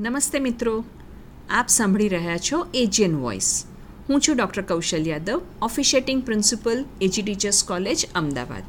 નમસ્તે મિત્રો. આપ સાંભળી રહ્યા છો એજિયન વોઇસ હું છું doctor Kaushal Yadav officiating principal AG teachers college Ahmedabad.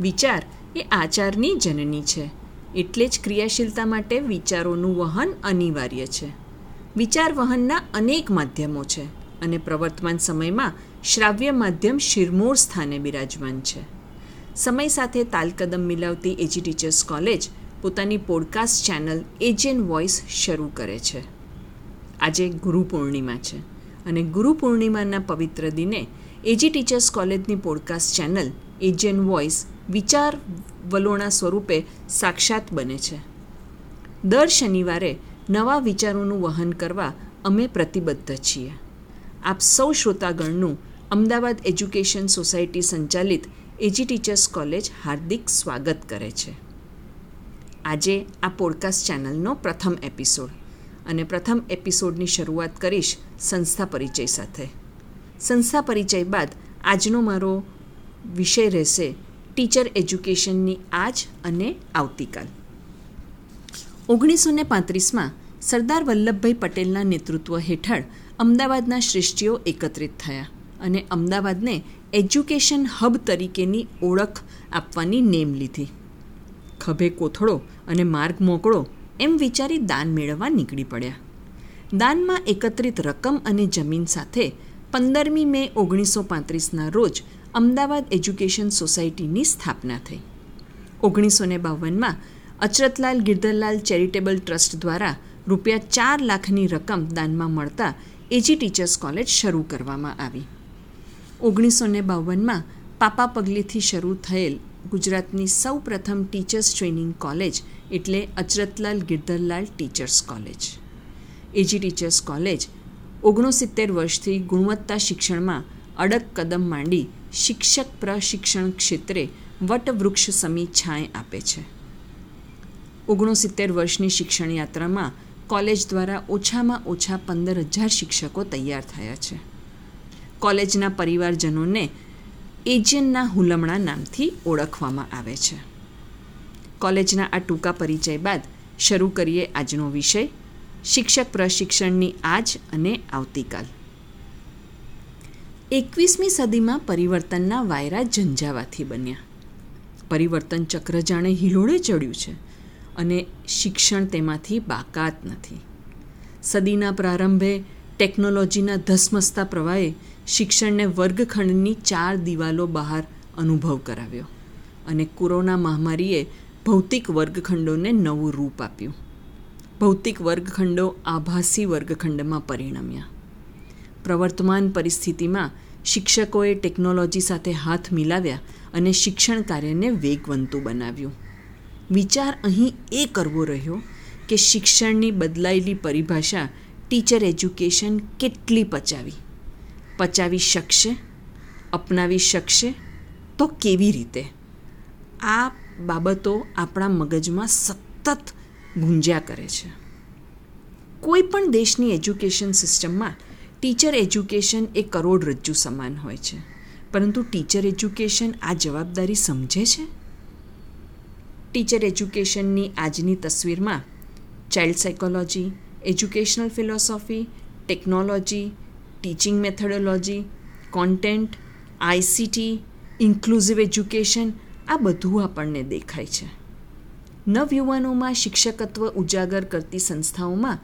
વિચાર એ આચારની જનની છે. એટલે જ ક્રિયાશીલતા માટે વિચારોનું વહન અનિવાર્ય છે. વિચાર વહનના અનેક માધ્યમો છે અને પ્રવર્તમાન સમયમાં શ્રાવ્ય માધ્યમ શિરમોર સ્થાને બિરાજમાન છે. સમય સાથે તાલકદમ મિલાવતી એજી ટીચર્સ કોલેજ પોતાની પોડકાસ્ટ ચેનલ એજિયન વોઇસ શરૂ કરે છે. આજે ગુરુ પૂર્ણિમા છે અને ગુરુ પૂર્ણિમાના પવિત્ર દિને એજી ટીચર્સ કોલેજની પોડકાસ્ટ ચેનલ એજિયન વોઇસ વિચાર વલોણા સ્વરૂપે સાક્ષાત બને છે. દર શનિવારે નવા વિચારોનું વહન કરવા અમે પ્રતિબદ્ધ છીએ. આપ સૌ શ્રોતાગણનું અમદાવાદ એજ્યુકેશન સોસાયટી સંચાલિત એજી ટીચર્સ કોલેજ હાર્દિક સ્વાગત કરે છે. આજે આ પોડકાસ્ટ ચેનલનો પ્રથમ એપિસોડ અને પ્રથમ એપિસોડની શરૂઆત કરીશ સંસ્થા પરિચય સાથે. સંસ્થા પરિચય બાદ આજનો મારો વિષય રહેશે ટીચર એજ્યુકેશનની આજ અને આવતીકાલ. ઓગણીસો ને પાંત્રીસમાં સરદાર વલ્લભભાઈ પટેલના નેતૃત્વ હેઠળ અમદાવાદના શ્રેષ્ઠીઓ એકત્રિત થયા અને અમદાવાદને એજ્યુકેશન હબ તરીકેની ઓળખ આપવાની નેમ લીધી. ખભે કોથળો અને માર્ગ મોકળો એમ વિચારી દાન મેળવવા નીકળી પડ્યા. દાનમાં એકત્રિત રકમ અને જમીન સાથે પંદરમી મે ઓગણીસો પાંત્રીસના રોજ અમદાવાદ એજ્યુકેશન સોસાયટીની સ્થાપના થઈ. ઓગણીસો ને બાવનમાં અચરતલાલ ગિરધરલાલ ચેરિટેબલ ટ્રસ્ટ દ્વારા રૂપિયા ચાર લાખની રકમ દાનમાં મળતા એજી ટીચર્સ કોલેજ શરૂ કરવામાં આવી. ઓગણીસો ને બાવનમાં પાપા પગલીથી શરૂ થયેલ ગુજરાતની સૌ પ્રથમ ટીચર્સ ટ્રેનિંગ કોલેજ એટલે Acharatlal Girdharlal teachers college. A G teachers college ઓગણસિત્તેર વર્ષથી ગુણવત્તા શિક્ષણમાં અડગ કદમ માંડી શિક્ષક પ્રશિક્ષણ ક્ષેત્રે વટવૃક્ષ સમી છાંય આપે છે. ઓગણસિત્તેર વર્ષની શિક્ષણ યાત્રામાં કોલેજ દ્વારા ઓછામાં ઓછા પંદર હજાર શિક્ષકો તૈયાર થયા છે. કોલેજના પરિવારજનોને એજિયનના હુલમણા નામથી ઓળખવામાં આવે છે. કોલેજના આ ટૂંકા પરિચય બાદ શરૂ કરીએ આજનો વિષય, શિક્ષક પ્રશિક્ષણની આજ અને આવતીકાલ. એકવીસમી સદીમાં પરિવર્તનના વાયરા ઝંઝાવાથી બન્યા. પરિવર્તન ચક્ર જાણે હિલોળે ચડ્યું છે અને શિક્ષણ તેમાંથી બાકાત નથી. સદીના પ્રારંભે ટેકનોલોજીના ધસમસતા પ્રવાહે શિક્ષણને વર્ગખંડની ચાર દિવાલો બહાર અનુભવ કરાવ્યો અને કોરોના મહામારીએ ભૌતિક વર્ગખંડોને નવું રૂપ આપ્યું. ભૌતિક વર્ગખંડો આભાસી વર્ગખંડમાં પરિણમ્યા. પ્રવર્તમાન પરિસ્થિતિમાં શિક્ષકોએ ટેકનોલોજી સાથે હાથ મિલાવ્યા અને શિક્ષણ કાર્યને વેગવંતું બનાવ્યું. વિચાર અહીં એ કરવો રહ્યો કે શિક્ષણની બદલાયેલી પરિભાષા ટીચર એજ્યુકેશન કેટલી પચાવી. પચાવી શકશે, અપનાવી શકશે, તો કેવી રીતે? આ બાબતો આપણા મગજમાં સતત ગુંજ્યા કરે છે. કોઈ પણ દેશની એજ્યુકેશન સિસ્ટમમાં ટીચર એજ્યુકેશન એ કરોડરજ્જુ સમાન હોય છે. પરંતુ ટીચર એજ્યુકેશન આ જવાબદારી સમજે છે? ટીચર એજ્યુકેશનની આજની તસવીરમાં child psychology, educational philosophy, technology teaching methodology content ICT inclusive education આ બધું આપણને દેખાય છે. નવયુવાનોમાં શિક્ષકત્વ ઉજાગર કરતી સંસ્થાઓમાં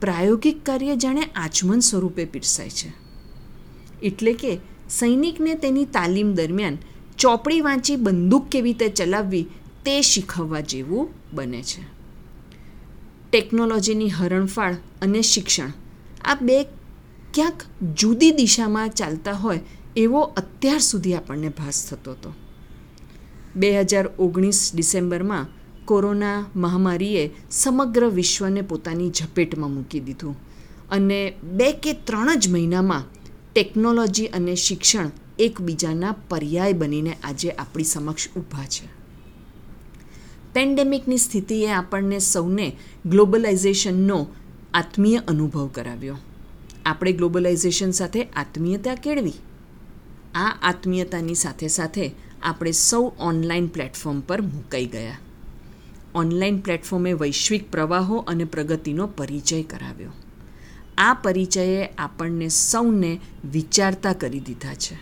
પ્રાયોગિક કાર્ય જાણે આચમન સ્વરૂપે પીરસાય છે. એટલે કે સૈનિકને તેની તાલીમ દરમિયાન ચોપડી વાંચી બંદૂક કેવી રીતે ચલાવવી તે શીખવવા જેવું બને છે. ટેકનોલોજીની હરણફાળ અને શિક્ષણ આ બે ક્યાંક જુદી દિશામાં ચાલતા હોય એવો અત્યાર સુધી આપણને ભાસ થતો હતો. બે હજાર ઓગણીસ ડિસેમ્બરમાં કોરોના મહામારીએ સમગ્ર વિશ્વને પોતાની ઝપેટમાં મૂકી દીધું અને બે કે ત્રણ જ મહિનામાં ટેકનોલોજી અને શિક્ષણ એકબીજાના પર્યાય બનીને આજે આપણી સમક્ષ ઊભા છે. પેન્ડેમિકની સ્થિતિએ આપણને સૌને ગ્લોબલાઇઝેશનનો આત્મીય અનુભવ કરાવ્યો. આપણે ગ્લોબલાઇઝેશન સાથે આત્મીયતા કેળવી. આ આત્મીયતાની સાથે સાથે આપણે સૌ ઓનલાઈન પ્લેટફોર્મ પર મુકાઈ ગયા. ઓનલાઈન પ્લેટફોર્મે વૈશ્વિક પ્રવાહો અને પ્રગતિનો પરિચય કરાવ્યો. આ પરિચયે આપણને સૌને વિચારતા કરી દીધા છે.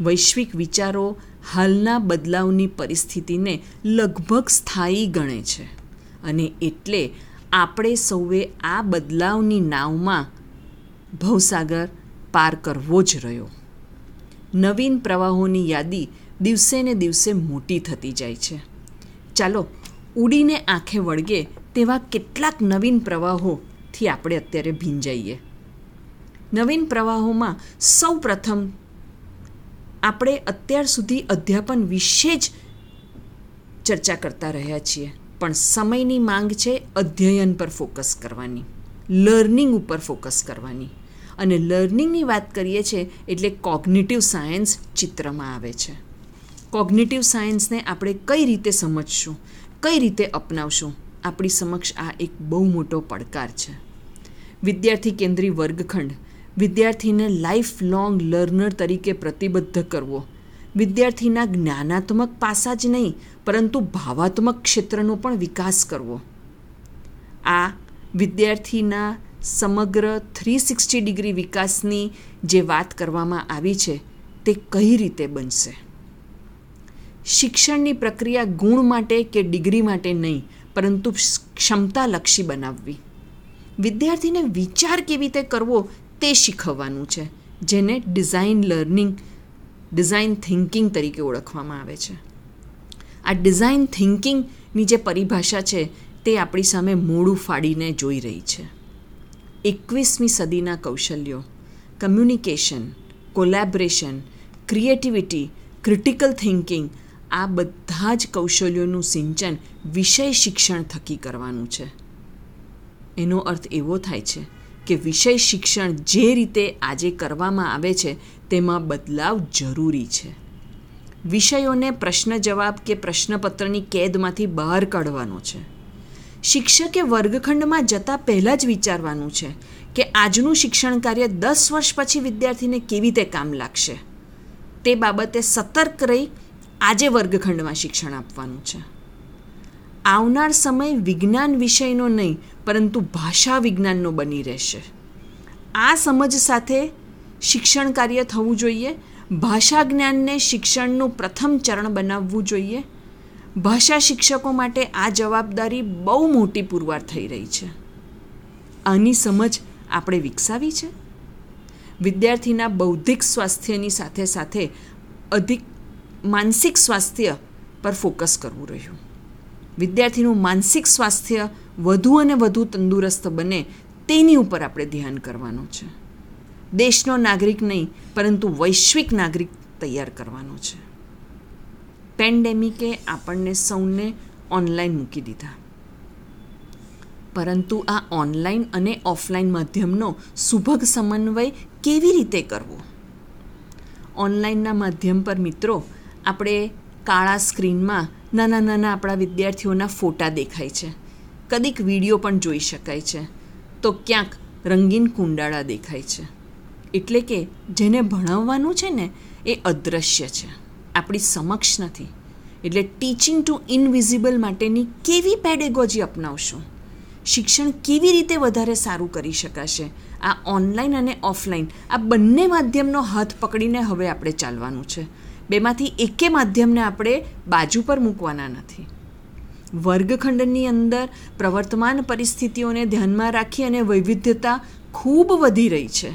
વૈશ્વિક વિચારો હાલના બદલાવની પરિસ્થિતિને લગભગ સ્થાયી ગણે છે. અને એટલે આપણે સૌએ આ બદલાવની નાવમાં ભવસાગર પાર કરવો જ રહ્યો. નવીન પ્રવાહોની યાદી દિવસે ને દિવસે મોટી થતી જાય છે. ચાલો, ઉડીને આંખે વળગે તેવા કેટલાક નવીન પ્રવાહોથી આપણે અત્યારે ભીંજાઈએ. નવીન પ્રવાહોમાં સૌ પ્રથમ આપણે અત્યાર સુધી અધ્યાપન વિશે જ ચર્ચા કરતા રહ્યા છીએ, પણ સમયની માંગ છે અધ્યયન પર ફોકસ કરવાની, લર્નિંગ ઉપર ફોકસ કરવાની. અને લર્નિંગની વાત કરીએ છીએ, એટલે કોગ્નેટિવ સાયન્સ ચિત્રમાં આવે છે. કોગ્નેટિવ સાયન્સને આપણે કઈ રીતે સમજશું? કઈ રીતે અપનાવશું? આપણી સમક્ષ આ એક બહુ મોટો પડકાર છે. વિદ્યાર્થી કેન્દ્રી વર્ગખંડ, વિદ્યાર્થીને લાઈફ લોંગ લર્નર તરીકે પ્રતિબદ્ધ કરવો. વિદ્યાર્થીના જ્ઞાનાત્મક પાસા જ નહીં, પરંતુ ભાવાત્મક ક્ષેત્રનો પણ વિકાસ કરવો. આ વિદ્યાર્થીના સમગ્ર થ્રી સિક્સટી ડિગ્રી વિકાસની જે વાત કરવામાં આવી છે, તે કઈ રીતે બનશે? શિક્ષણની પ્રક્રિયા ગુણ માટે કે ડિગ્રી માટે નહીં, પરંતુ ક્ષમતાલક્ષી બનાવવી. વિદ્યાર્થીને વિચાર કેવી રીતે કરવો, તે શીખવવાનું છે, જેને ડિઝાઇન લર્નિંગ, ડિઝાઇન થિંકિંગ તરીકે ઓળખવામાં આવે છે. આ ડિઝાઇન થિંકિંગની જે પરિભાષા છે, તે આપણી સામે મોડું ફાડીને જોઈ રહી છે. એકવીસમી સદીના કૌશલ્યો. Communication collaboration creativity critical thinking આ બધા જ કૌશલ્યોનું સિંચન વિષય શિક્ષણ થકી કરવાનું છે. એનો અર્થ એવો થાય છે કે વિષય શિક્ષણ જે રીતે આજે કરવામાં આવે છે તેમાં બદલાવ જરૂરી છે. વિષયોને પ્રશ્ન જવાબ કે પ્રશ્નપત્રની કેદમાંથી બહાર કાઢવાનો છે. શિક્ષકે વર્ગખંડમાં જતાં પહેલાં જ વિચારવાનું છે કે આજનું શિક્ષણ કાર્ય દસ વર્ષ પછી વિદ્યાર્થીને કેવી રીતે કામ લાગશે. તે બાબતે સતર્ક રહી આજે વર્ગખંડમાં શિક્ષણ આપવાનું છે. આવનાર સમય વિજ્ઞાન વિષયનો નહીં, પરંતુ ભાષા વિજ્ઞાનનો બની રહેશે. આ સમજ સાથે શિક્ષણ કાર્ય થવું જોઈએ. ભાષા જ્ઞાનને શિક્ષણનું પ્રથમ ચરણ બનાવવું જોઈએ. ભાષા શિક્ષકો માટે આ જવાબદારી બહુ મોટી પુરવાર થઈ રહી છે. આની સમજ આપણે વિકસાવી છે? વિદ્યાર્થીના બૌદ્ધિક સ્વાસ્થ્યની સાથે સાથે અધિક માનસિક સ્વાસ્થ્ય પર ફોકસ કરવું રહ્યું. વિદ્યાર્થીનું માનસિક સ્વાસ્થ્ય વધુ અને વધુ તંદુરસ્ત બને તેની ઉપર આપણે ધ્યાન કરવાનું છે. દેશનો નાગરિક નહીં, પરંતુ વૈશ્વિક નાગરિક તૈયાર કરવાનો છે. પેન્ડેમિકે આપણને સૌને ઓનલાઈન મૂકી દીધા. પરંતુ આ ઓનલાઈન અને ઓફલાઈન માધ્યમનો સુભગ સમન્વય કેવી રીતે કરવો? ઓનલાઈનના માધ્યમ પર મિત્રો, આપણે કાળા સ્ક્રીનમાં નાના નાના આપણા વિદ્યાર્થીઓના ફોટા દેખાય છે. કદીક વીડિયો પણ જોઈ શકાય છે. તો ક્યાંક રંગીન કુંડાળા દેખાય છે. એટલે કે જેને ભણાવવાનું છે ને, એ અદૃશ્ય છે. આપણી સમક્ષ નથી. એટલે ટીચિંગ ટુ ઇનવિઝિબલ માટેની કેવી પેડેગોજી અપનાવશું? શિક્ષણ કેવી રીતે વધારે સારું કરી શકાશે? આ ઓનલાઈન અને ઓફલાઈન આ બંને માધ્યમનો હાથ પકડીને હવે આપણે ચાલવાનું છે. બેમાંથી એકે માધ્યમને આપણે બાજુ પર મૂકવાના નથી. વર્ગખંડની અંદર પ્રવર્તમાન પરિસ્થિતિઓને ધ્યાનમાં રાખી અને વૈવિધ્યતા ખૂબ વધી રહી છે.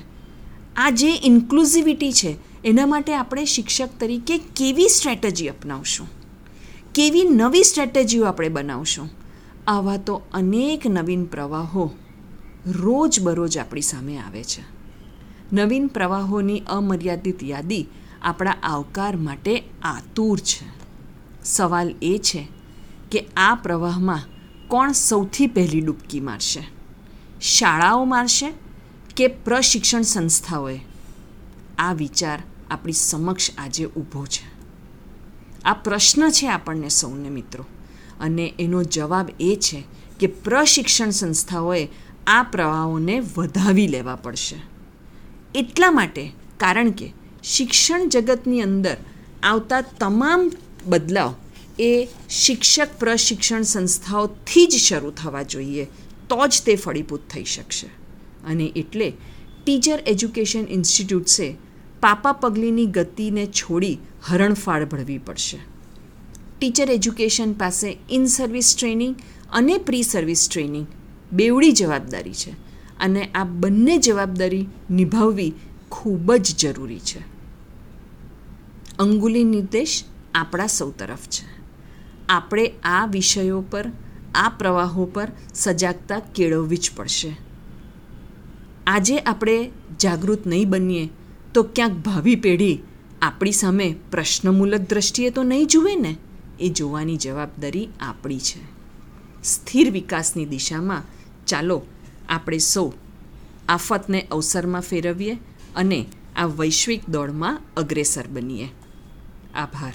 આ જે ઇન્ક્લુઝિવિટી છે એના માટે આપણે શિક્ષક તરીકે કેવી સ્ટ્રેટેજી અપનાવશું? કેવી નવી સ્ટ્રેટેજીઓ આપણે બનાવશું? આવા તો અનેક નવીન પ્રવાહો રોજ બરોજ આપણી સામે આવે છે. નવીન પ્રવાહોની અમર્યાદિત યાદી આપણા આવકાર માટે આતુર છે. સવાલ એ છે કે આ પ્રવાહમાં કોણ સૌથી પહેલી ડૂબકી મારશે? શાળાઓ મારશે કે પ્રશિક્ષણ સંસ્થાઓએ? આ વિચાર આપણી સમક્ષ આજે ઊભો છે. આ પ્રશ્ન છે આપણને સૌને મિત્રો. અને એનો જવાબ એ છે કે પ્રશિક્ષણ સંસ્થાઓએ આ પ્રવાહોને વધાવી લેવા પડશે. એટલા માટે કારણ કે શિક્ષણ જગતની અંદર આવતા તમામ બદલાવ એ શિક્ષક પ્રશિક્ષણ સંસ્થાઓથી જ શરૂ થવા જોઈએ, તો જ તે ફળીભૂત થઈ શકશે. અને એટલે ટીચર એજ્યુકેશન ઇન્સ્ટિટ્યૂટ્સે પાપા પગલીની ગતિને છોડી હરણફાળ ભળવી પડશે. ટીચર એજ્યુકેશન પાસે ઇન સર્વિસ ટ્રેનિંગ અને પ્રી સર્વિસ ટ્રેનિંગ બેવડી જવાબદારી છે અને આ બંને જવાબદારી નિભાવવી ખૂબ જ જરૂરી છે. અંગુલી નિર્દેશ આપણા સૌ તરફ છે. આપણે આ વિષયો પર, આ પ્રવાહો પર સજાગતા કેળવવી જ પડશે. આજે આપણે જાગૃત નહીં બનીએ તો ક્યાંક ભાવિ પેઢી આપણી સામે પ્રશ્નમૂલક દ્રષ્ટિએ તો નહીં જુએ ને? એ જોવાની જવાબદારી આપણી છે. સ્થિર વિકાસની દિશામાં ચાલો આપણે સૌ આફતને અવસરમાં ફેરવીએ અને આ વૈશ્વિક દોડમાં અગ્રેસર બનીએ. આભાર.